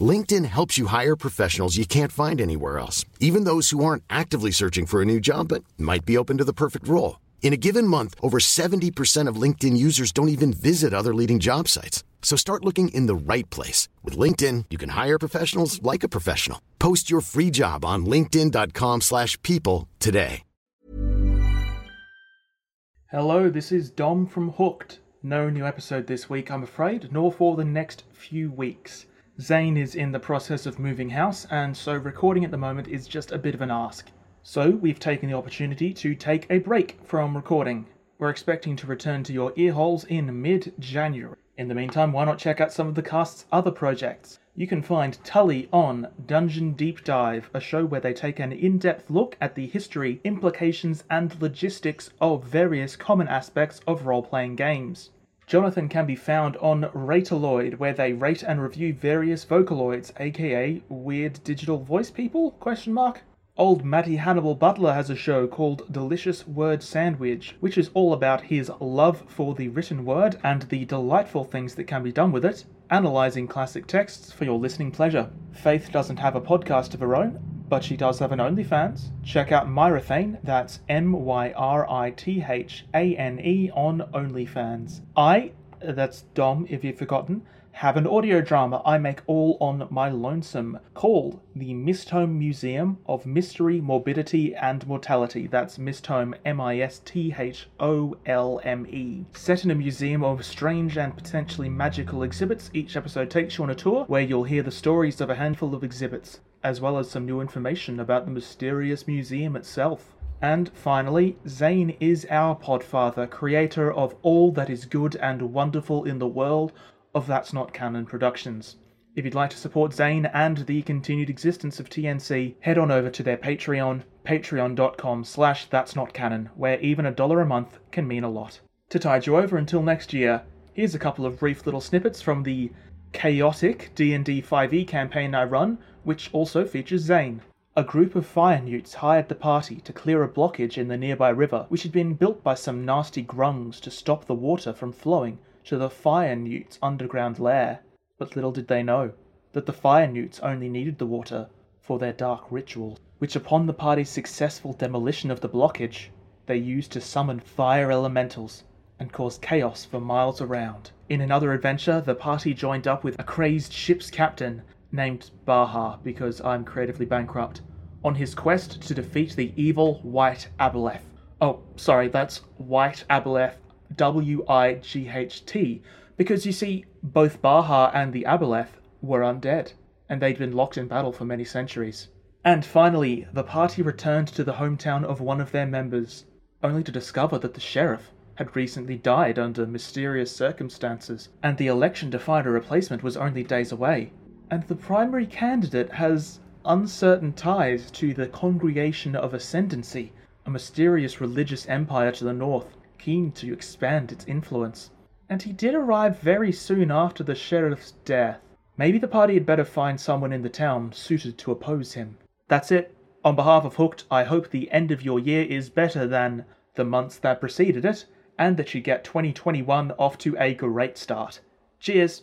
LinkedIn helps you hire professionals you can't find anywhere else, even those who aren't actively searching for a new job but might be open to the perfect role. In a given month, over 70% of LinkedIn users don't even visit other leading job sites. So start looking in the right place. With LinkedIn, you can hire professionals like a professional. Post your free job on linkedin.com slash people today. Hello, this is Dom from Hooked. No new episode this week, I'm afraid, nor for the next few weeks. Zane is in the process of moving house, and so recording at the moment is just a bit of an ask. So we've taken the opportunity to take a break from recording. We're expecting to return to your earholes in mid January. In the meantime, why not check out some of the cast's other projects? You can find Tully on Dungeon Deep Dive, a show where they take an in depth look at the history, implications, and logistics of various common aspects of role playing games. Jonathan can be found on Rataloid, where they rate and review various Vocaloids, aka weird digital voice people? Question mark. Old Matty Hannibal Butler has a show called Delicious Word Sandwich, which is all about his love for the written word and the delightful things that can be done with it, analysing classic texts for your listening pleasure. Faith doesn't have a podcast of her own, but she does have an OnlyFans. Check out Myrithane, that's M Y R I T H A N E on OnlyFans. I, that's Dom if you've forgotten, have an audio drama I make all on my lonesome called The Mistholme Museum of Mystery, Morbidity and Mortality. That's Mistholme, M I S T H O L M E. Set in a museum of strange and potentially magical exhibits, each episode takes you on a tour where you'll hear the stories of a handful of exhibits as well as some new information about the mysterious museum itself. And finally, Zane is our podfather, creator of all that is good and wonderful in the world of That's Not Canon Productions. If you'd like to support Zane and the continued existence of TNC, head on over to their Patreon, patreon.com slash that's not canon, where even a dollar a month can mean a lot. To tide you over until next year, here's a couple of brief little snippets from the chaotic D&D 5e campaign I run, which also features Zane. A group of fire newts hired the party to clear a blockage in the nearby river, which had been built by some nasty grungs to stop the water from flowing to the fire newts' underground lair. But little did they know that the fire newts only needed the water for their dark rituals, which upon the party's successful demolition of the blockage, they used to summon fire elementals and cause chaos for miles around. In another adventure, the party joined up with a crazed ship's captain named Baha because I'm creatively bankrupt, on his quest to defeat the evil White Aboleth. Oh, sorry, that's Wight Aboleth, W I G H T, because you see, both Baha and the Aboleth were undead, and they'd been locked in battle for many centuries. And finally, the party returned to the hometown of one of their members, only to discover that the sheriff had recently died under mysterious circumstances, and the election to find a replacement was only days away and the primary candidate has uncertain ties to the Congregation of Ascendancy, a mysterious religious empire to the north, keen to expand its influence. And he did arrive very soon after the sheriff's death. Maybe the party had better find someone in the town suited to oppose him. That's it. On behalf of Hooked, I hope the end of your year is better than the months that preceded it, and that you get 2021 off to a great start. Cheers!